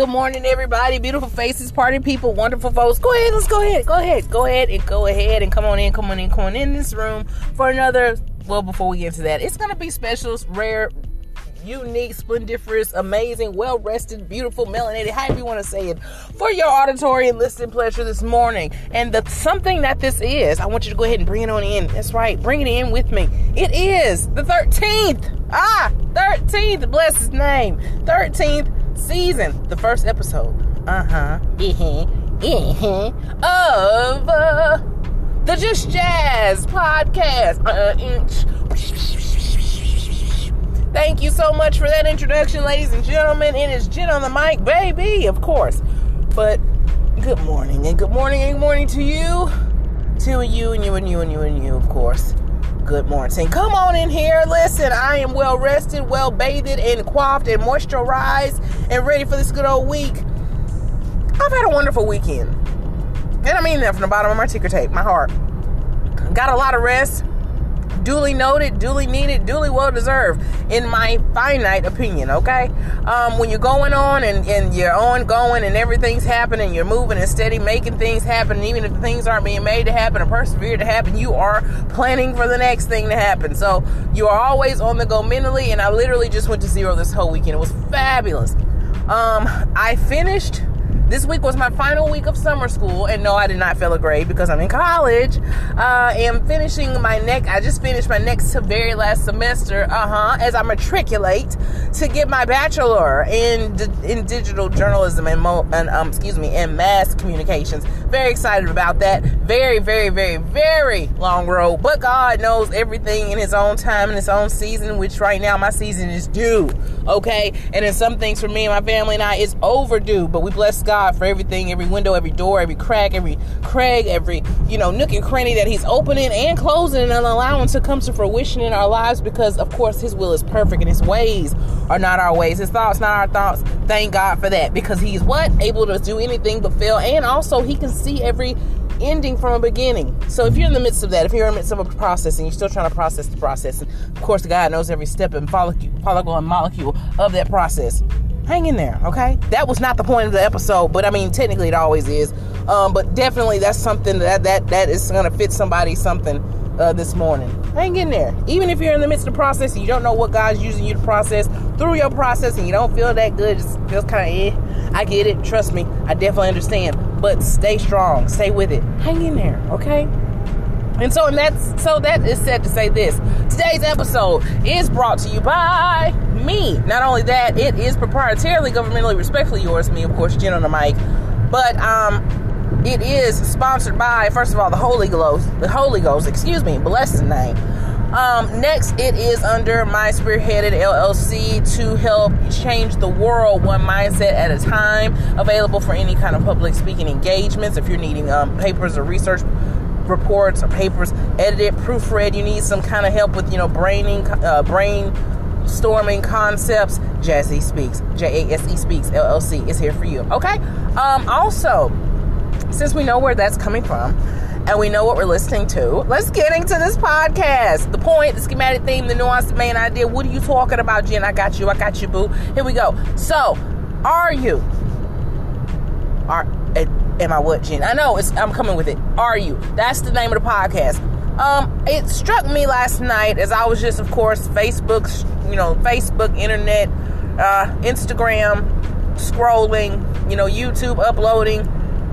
Good morning, everybody. Beautiful faces, party people, wonderful folks. Go ahead, let's go ahead, go ahead, go ahead, and go ahead and come on in, come on in, come on in this room for another. Well, before we get into that, it's gonna be special, rare, unique, splendiferous, amazing, well rested, beautiful, melanated, however you want to say it, for your auditory and listening pleasure this morning. And the something that this is, I want you to go ahead and bring it on in. That's right, bring it in with me. It is the 13th. Ah, 13th, bless his name. 13th season, the first episode. Uh-huh. Uh-huh. Of uh, the Just Jazz podcast. Uh, Thank you so much for that introduction, ladies and gentlemen. It is Jen on the mic, baby, of course. But good morning, and good morning, and good morning to you, to you, and you, and you, and you, and you, of course. Good morning. Come on in here. Listen, I am well rested, well bathed, and coiffed, and moisturized, and ready for this good old week. I've had a wonderful weekend. And I mean that from the bottom of my ticker tape, my heart. Got a lot of rest duly noted, duly needed, duly well deserved, in my finite opinion, okay? Um, when you're going on and, and you're ongoing and everything's happening, you're moving and steady, making things happen, even if things aren't being made to happen or persevere to happen, you are planning for the next thing to happen. So you are always on the go mentally, and I literally just went to zero this whole weekend. It was fabulous. Um, I finished this week was my final week of summer school, and no, I did not fail a grade because I'm in college. Uh, am finishing my next. I just finished my next to very last semester. Uh huh. As I matriculate to get my bachelor in in digital journalism and, mo- and um excuse me and mass communications. Very excited about that. Very very very very long road, but God knows everything in His own time in His own season. Which right now my season is due. Okay, and in some things for me and my family and I, it's overdue. But we bless God God for everything, every window, every door, every crack, every crag, every, you know, nook and cranny that He's opening and closing and allowing to come to fruition in our lives because, of course, His will is perfect and His ways are not our ways. His thoughts, not our thoughts. Thank God for that because He's what? Able to do anything but fail. And also, He can see every ending from a beginning. So if you're in the midst of that, if you're in the midst of a process and you're still trying to process the process, and of course God knows every step and follicle and molecule of that process, hang in there, okay? That was not the point of the episode, but I mean, technically it always is. Um, but definitely that's something that that that is to fit somebody something uh, this morning. Hang in there. Even if you're in the midst of the process and you don't know what God's using you to process through your process and you don't feel that good, just feels kind of eh. I get it. Trust me, I definitely understand. But stay strong. Stay with it. Hang in there, okay? And so, and that's so that is said to say this. Today's episode is brought to you by me. Not only that, it is proprietarily, governmentally, respectfully yours, me, of course, Jen on the mic. But um, it is sponsored by, first of all, the Holy Ghost. The Holy Ghost, excuse me, bless the name. Um, next, it is under my spearheaded LLC to help change the world one mindset at a time. Available for any kind of public speaking engagements. If you're needing um, papers or research reports or papers edited, proofread, you need some kind of help with you know braining, uh, brain storming concepts, Jazzy Speaks, J A S E Speaks LLC is here for you. Okay. Um, also, since we know where that's coming from and we know what we're listening to, let's get into this podcast. The point, the schematic theme, the nuance, the main idea. What are you talking about, Jen? I got you. I got you, boo. Here we go. So, are you? Are am I what, Jen? I know it's. I'm coming with it. Are you? That's the name of the podcast. Um, it struck me last night as I was just, of course, Facebook, you know, Facebook, internet, uh, Instagram, scrolling, you know, YouTube uploading,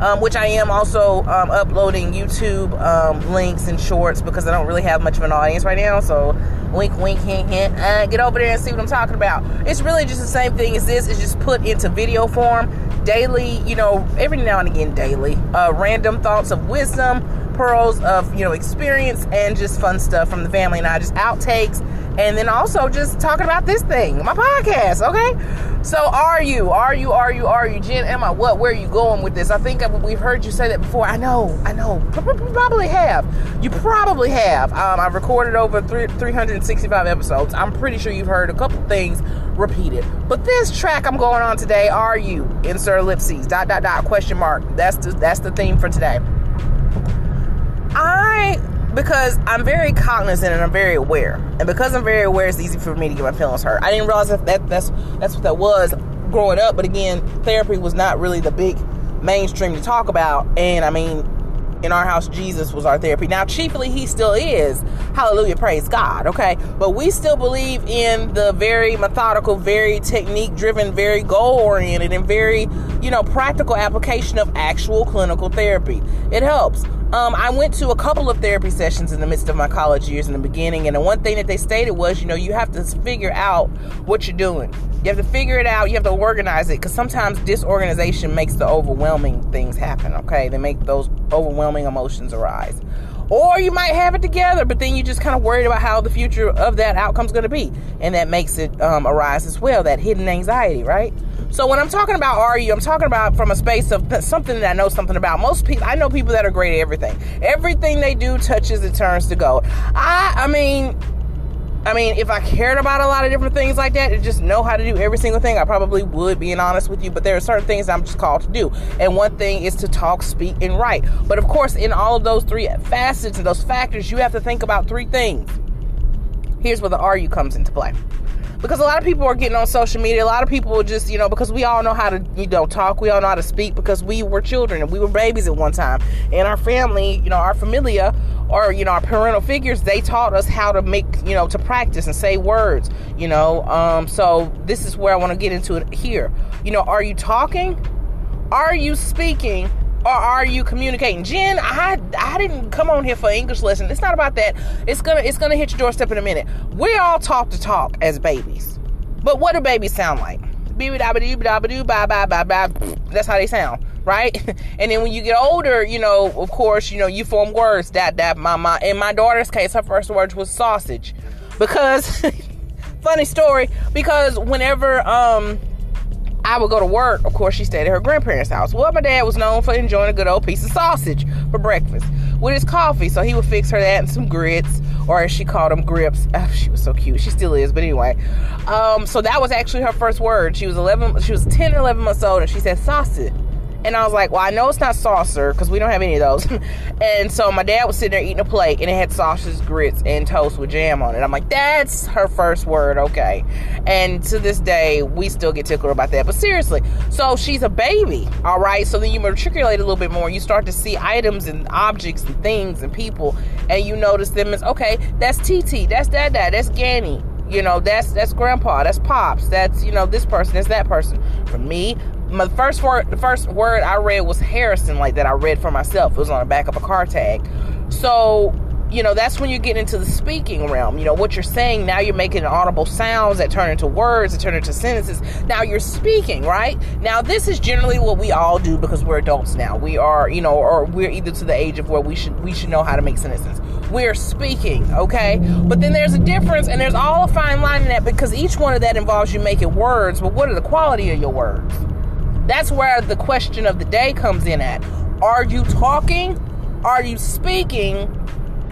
um, which I am also um, uploading YouTube um, links and shorts because I don't really have much of an audience right now. So, wink, wink, hint, hint. Uh, get over there and see what I'm talking about. It's really just the same thing as this. It's just put into video form, daily, you know, every now and again, daily. Uh, random thoughts of wisdom pearls of you know experience and just fun stuff from the family. And I just outtakes and then also just talking about this thing my podcast okay? So are you are you are you are you? Jen Emma what where are you going with this? I think we've heard you say that before. I know I know. Probably have. You probably have. Um, I've recorded over 365 episodes. I'm pretty sure you've heard a couple things repeated. But this track I'm going on today are you? Insert ellipses dot dot dot question mark. That's the, that's the theme for today I because I'm very cognizant and I'm very aware, and because I'm very aware, it's easy for me to get my feelings hurt. I didn't realize that, that that's that's what that was growing up, but again, therapy was not really the big mainstream to talk about. And I mean, in our house, Jesus was our therapy. Now, chiefly, he still is. Hallelujah, praise God, okay? But we still believe in the very methodical, very technique driven, very goal oriented, and very, you know, practical application of actual clinical therapy. It helps. Um, I went to a couple of therapy sessions in the midst of my college years in the beginning, and the one thing that they stated was, you know, you have to figure out what you're doing. You have to figure it out. You have to organize it because sometimes disorganization makes the overwhelming things happen. Okay, they make those overwhelming emotions arise. Or you might have it together, but then you're just kind of worried about how the future of that outcome is going to be, and that makes it um, arise as well. That hidden anxiety, right? So when I'm talking about you, I'm talking about from a space of something that I know something about. Most people, I know people that are great at everything. Everything they do touches and turns to gold. I, I mean, I mean, if I cared about a lot of different things like that and just know how to do every single thing, I probably would, being honest with you. But there are certain things I'm just called to do. And one thing is to talk, speak, and write. But of course, in all of those three facets and those factors, you have to think about three things. Here's where the you comes into play because a lot of people are getting on social media. A lot of people just, you know, because we all know how to, you know, talk. We all know how to speak because we were children and we were babies at one time. And our family, you know, our familia or, you know, our parental figures, they taught us how to make, you know, to practice and say words, you know. Um, so this is where I want to get into it here. You know, are you talking? Are you speaking? Or are you communicating? Jen i i didn't come on here for english lesson. It's not about that. It's gonna it's gonna hit your doorstep in a minute. We all talk to talk as babies. But what do babies sound like? That's how they sound right? And then when you get older you know of course you know you form words. That that my, in my daughter's case her first word was sausage. Because funny story because whenever um I would go to work. Of course, she stayed at her grandparents' house. Well, my dad was known for enjoying a good old piece of sausage for breakfast with his coffee. So he would fix her that and some grits, or as she called them, grips. Oh, she was so cute. She still is, but anyway. Um, so that was actually her first word. She was 11. She was 10 or 11 months old, and she said sausage. And I was like, well, I know it's not saucer because we don't have any of those. and so my dad was sitting there eating a plate and it had sausage, grits, and toast with jam on it. I'm like, that's her first word, okay. And to this day, we still get tickled about that. But seriously, so she's a baby, all right? So then you matriculate a little bit more. You start to see items and objects and things and people, and you notice them as, okay, that's TT, that's Dad, that's Ganny you know that's that's grandpa that's pops that's you know this person that's that person for me my first word the first word I read was Harrison like that I read for myself. It was on the back of a car tag. So, you know, that's when you get into the speaking realm. You know, what you're saying now you're making audible sounds that turn into words, that turn into sentences. Now you're speaking, right? Now this is generally what we all do because we're adults now. We are, you know, or we're either to the age of where we should we should know how to make sentences. We're speaking, okay? But then there's a difference and there's all a fine line in that because each one of that involves you making words, but what are the quality of your words? That's where the question of the day comes in at. Are you talking? Are you speaking?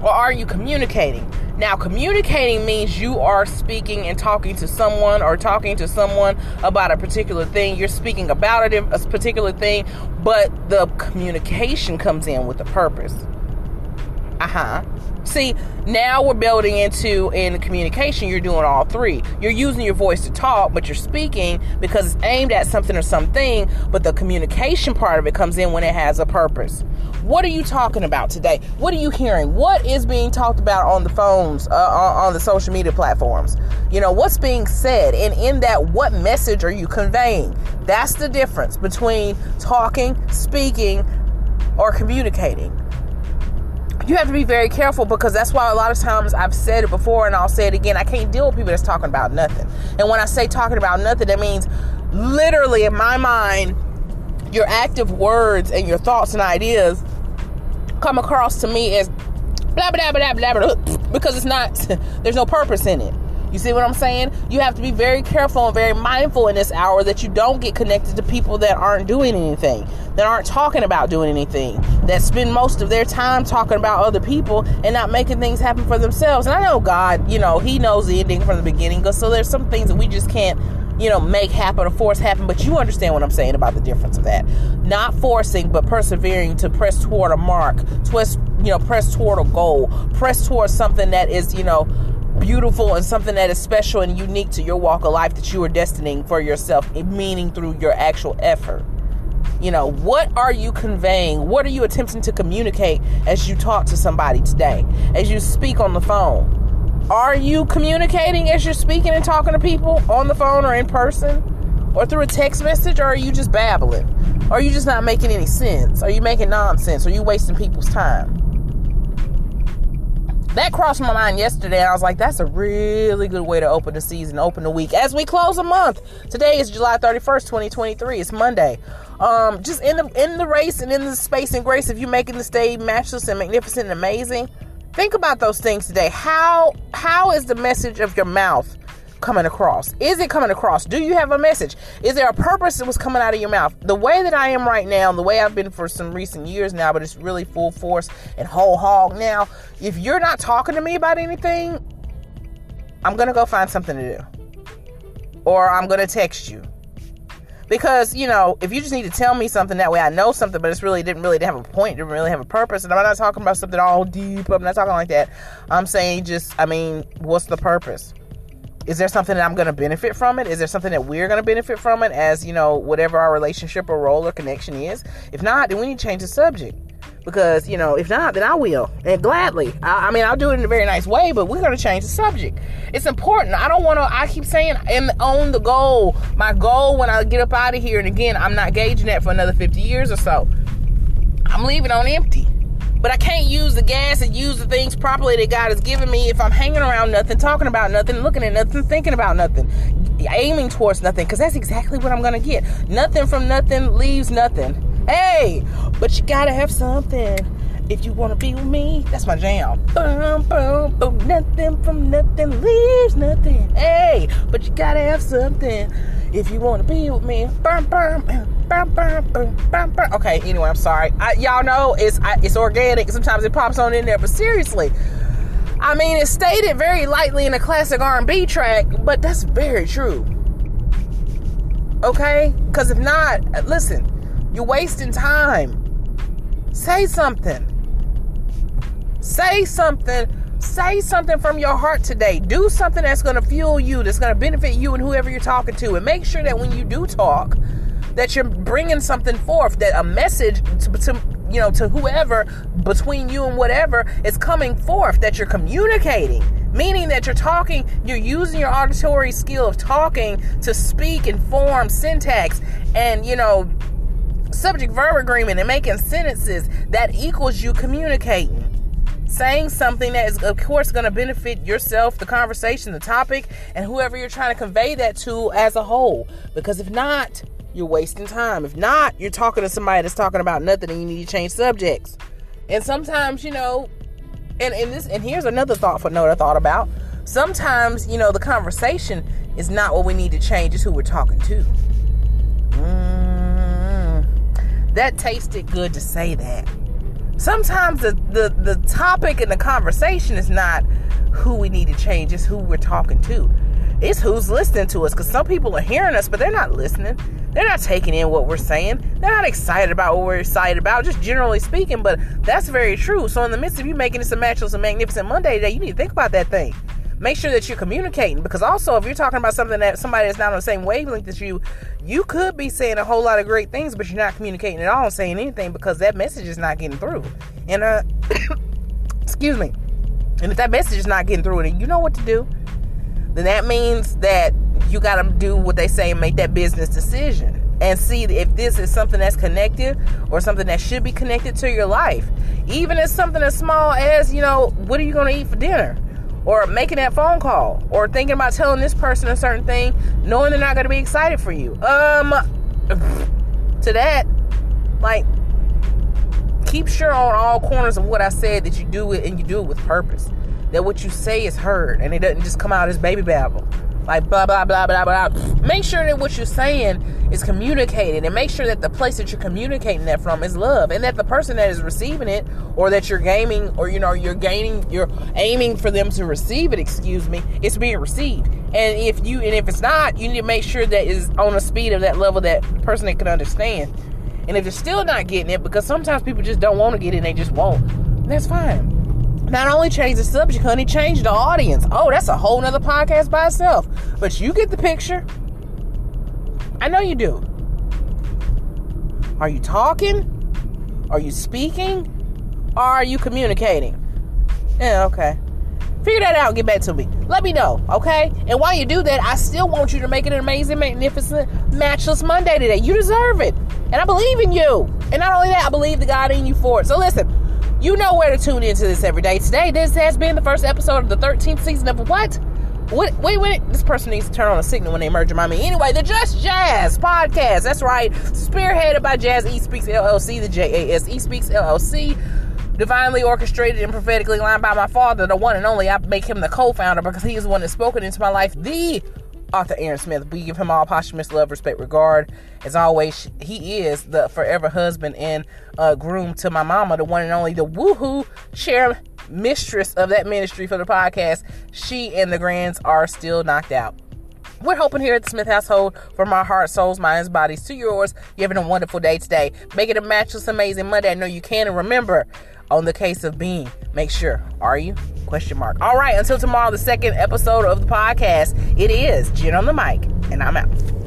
Or are you communicating? Now, communicating means you are speaking and talking to someone or talking to someone about a particular thing. You're speaking about a particular thing, but the communication comes in with a purpose. Uh huh. See, now we're building into in communication, you're doing all three. You're using your voice to talk, but you're speaking because it's aimed at something or something, but the communication part of it comes in when it has a purpose. What are you talking about today? What are you hearing? What is being talked about on the phones, uh, on, on the social media platforms? You know, what's being said? And in that, what message are you conveying? That's the difference between talking, speaking, or communicating you have to be very careful because that's why a lot of times I've said it before and I'll say it again. I can't deal with people that's talking about nothing. And when I say talking about nothing, that means literally in my mind, your active words and your thoughts and ideas come across to me as blah blah blah blah blah, blah because it's not there's no purpose in it. You see what I'm saying? You have to be very careful and very mindful in this hour that you don't get connected to people that aren't doing anything, that aren't talking about doing anything, that spend most of their time talking about other people and not making things happen for themselves. And I know God, you know, He knows the ending from the beginning. So there's some things that we just can't you know, make happen or force happen, but you understand what I'm saying about the difference of that. Not forcing, but persevering to press toward a mark, twist, you know, press toward a goal, press toward something that is, you know, beautiful and something that is special and unique to your walk of life that you are destining for yourself, meaning through your actual effort. You know, what are you conveying? What are you attempting to communicate as you talk to somebody today, as you speak on the phone? Are you communicating as you're speaking and talking to people on the phone or in person or through a text message, or are you just babbling? Are you just not making any sense? Are you making nonsense? Are you wasting people's time? That crossed my mind yesterday. I was like, that's a really good way to open the season, open the week as we close a month. Today is July 31st, 2023. It's Monday. Um, just in the in the race and in the space and grace of you're making the stay matchless and magnificent and amazing. Think about those things today. How how is the message of your mouth coming across? Is it coming across? Do you have a message? Is there a purpose that was coming out of your mouth? The way that I am right now, the way I've been for some recent years now, but it's really full force and whole hog now. If you're not talking to me about anything, I'm going to go find something to do. Or I'm going to text you. Because, you know, if you just need to tell me something that way, I know something, but it's really didn't really have a point, didn't really have a purpose. And I'm not talking about something all deep. I'm not talking like that. I'm saying just, I mean, what's the purpose? Is there something that I'm going to benefit from it? Is there something that we're going to benefit from it as, you know, whatever our relationship or role or connection is? If not, then we need to change the subject. Because, you know, if not, then I will. And gladly. I, I mean, I'll do it in a very nice way, but we're going to change the subject. It's important. I don't want to, I keep saying, and own the goal. My goal when I get up out of here, and again, I'm not gauging that for another 50 years or so. I'm leaving on empty. But I can't use the gas and use the things properly that God has given me if I'm hanging around nothing, talking about nothing, looking at nothing, thinking about nothing, aiming towards nothing, because that's exactly what I'm going to get. Nothing from nothing leaves nothing. Hey, but you got to have something. If you wanna be with me, that's my jam. Boom, boom, boom. Nothing from nothing leaves nothing. Hey, but you gotta have something. If you wanna be with me, boom, boom, Okay, anyway, I'm sorry. I, y'all know it's I, it's organic. Sometimes it pops on in there, but seriously. I mean, it's stated very lightly in a classic R&B track, but that's very true. Okay? Because if not, listen, you're wasting time. Say something. Say something. Say something from your heart today. Do something that's going to fuel you, that's going to benefit you and whoever you're talking to. And make sure that when you do talk, that you're bringing something forth, that a message to, to you know to whoever between you and whatever is coming forth, that you're communicating. Meaning that you're talking, you're using your auditory skill of talking to speak and form syntax and, you know, subject verb agreement and making sentences that equals you communicating. Saying something that is of course going to benefit yourself the conversation the topic and whoever you're trying to convey that to as a whole. Because if not you're wasting time. If not you're talking to somebody that's talking about nothing and you need to change subjects. And sometimes you know and, and this and here's another thoughtful note i thought about. Sometimes you know the conversation is not what we need to change it's who we're talking to. Mm, that tasted good to say that. Sometimes the, the, the topic and the conversation is not who we need to change, it's who we're talking to. It's who's listening to us because some people are hearing us, but they're not listening. They're not taking in what we're saying. They're not excited about what we're excited about, just generally speaking. But that's very true. So, in the midst of you making this a matchless and magnificent Monday today, you need to think about that thing make sure that you're communicating because also if you're talking about something that somebody that's not on the same wavelength as you you could be saying a whole lot of great things but you're not communicating at all and saying anything because that message is not getting through and uh excuse me and if that message is not getting through and you know what to do then that means that you got to do what they say and make that business decision and see if this is something that's connected or something that should be connected to your life. Even if something as small as you know what are you going to eat for dinner? Or making that phone call or thinking about telling this person a certain thing knowing they're not going to be excited for you. Um to that like keep sure on all corners of what i said that you do it and you do it with purpose that what you say is heard and it doesn't just come out as baby babble like blah blah blah blah blah. Make sure that what you're saying is communicated, and make sure that the place that you're communicating that from is love, and that the person that is receiving it, or that you're gaming, or you know you're gaining, you're aiming for them to receive it. Excuse me, it's being received. And if you and if it's not, you need to make sure that is on a speed of that level that person that can understand. And if they're still not getting it, because sometimes people just don't want to get it, and they just won't. That's fine Not only change the subject, honey, change the audience. Oh, that's a whole nother podcast by itself. But you get the picture. I know you do. Are you talking? Are you speaking? Or are you communicating? Yeah, okay. Figure that out get back to me. Let me know, okay? And while you do that, I still want you to make it an amazing, magnificent, matchless Monday today. You deserve it. And I believe in you. And not only that, I believe the God in you for it. So listen, you know where to tune into this every day. Today, this has been the first episode of the 13th season of what? What, wait, wait, this person needs to turn on a signal when they merge my me. Anyway, the Just Jazz podcast. That's right. Spearheaded by Jazz E Speaks LLC, the J A S E Speaks LLC divinely orchestrated and prophetically lined by my father, the one and only. I make him the co-founder because he is the one that's spoken into my life. The author Aaron Smith. We give him all posthumous love, respect, regard. As always, he is the forever husband and uh, groom to my mama, the one and only, the woohoo chair mistress of that ministry for the podcast. She and the grands are still knocked out. We're hoping here at the Smith household from our hearts, souls, minds, bodies to yours. You're having a wonderful day today. Make it a matchless, amazing Monday. I know you can. And remember, on the case of being. Make sure, are you? Question mark. All right, until tomorrow, the second episode of the podcast. It is Jen on the mic, and I'm out.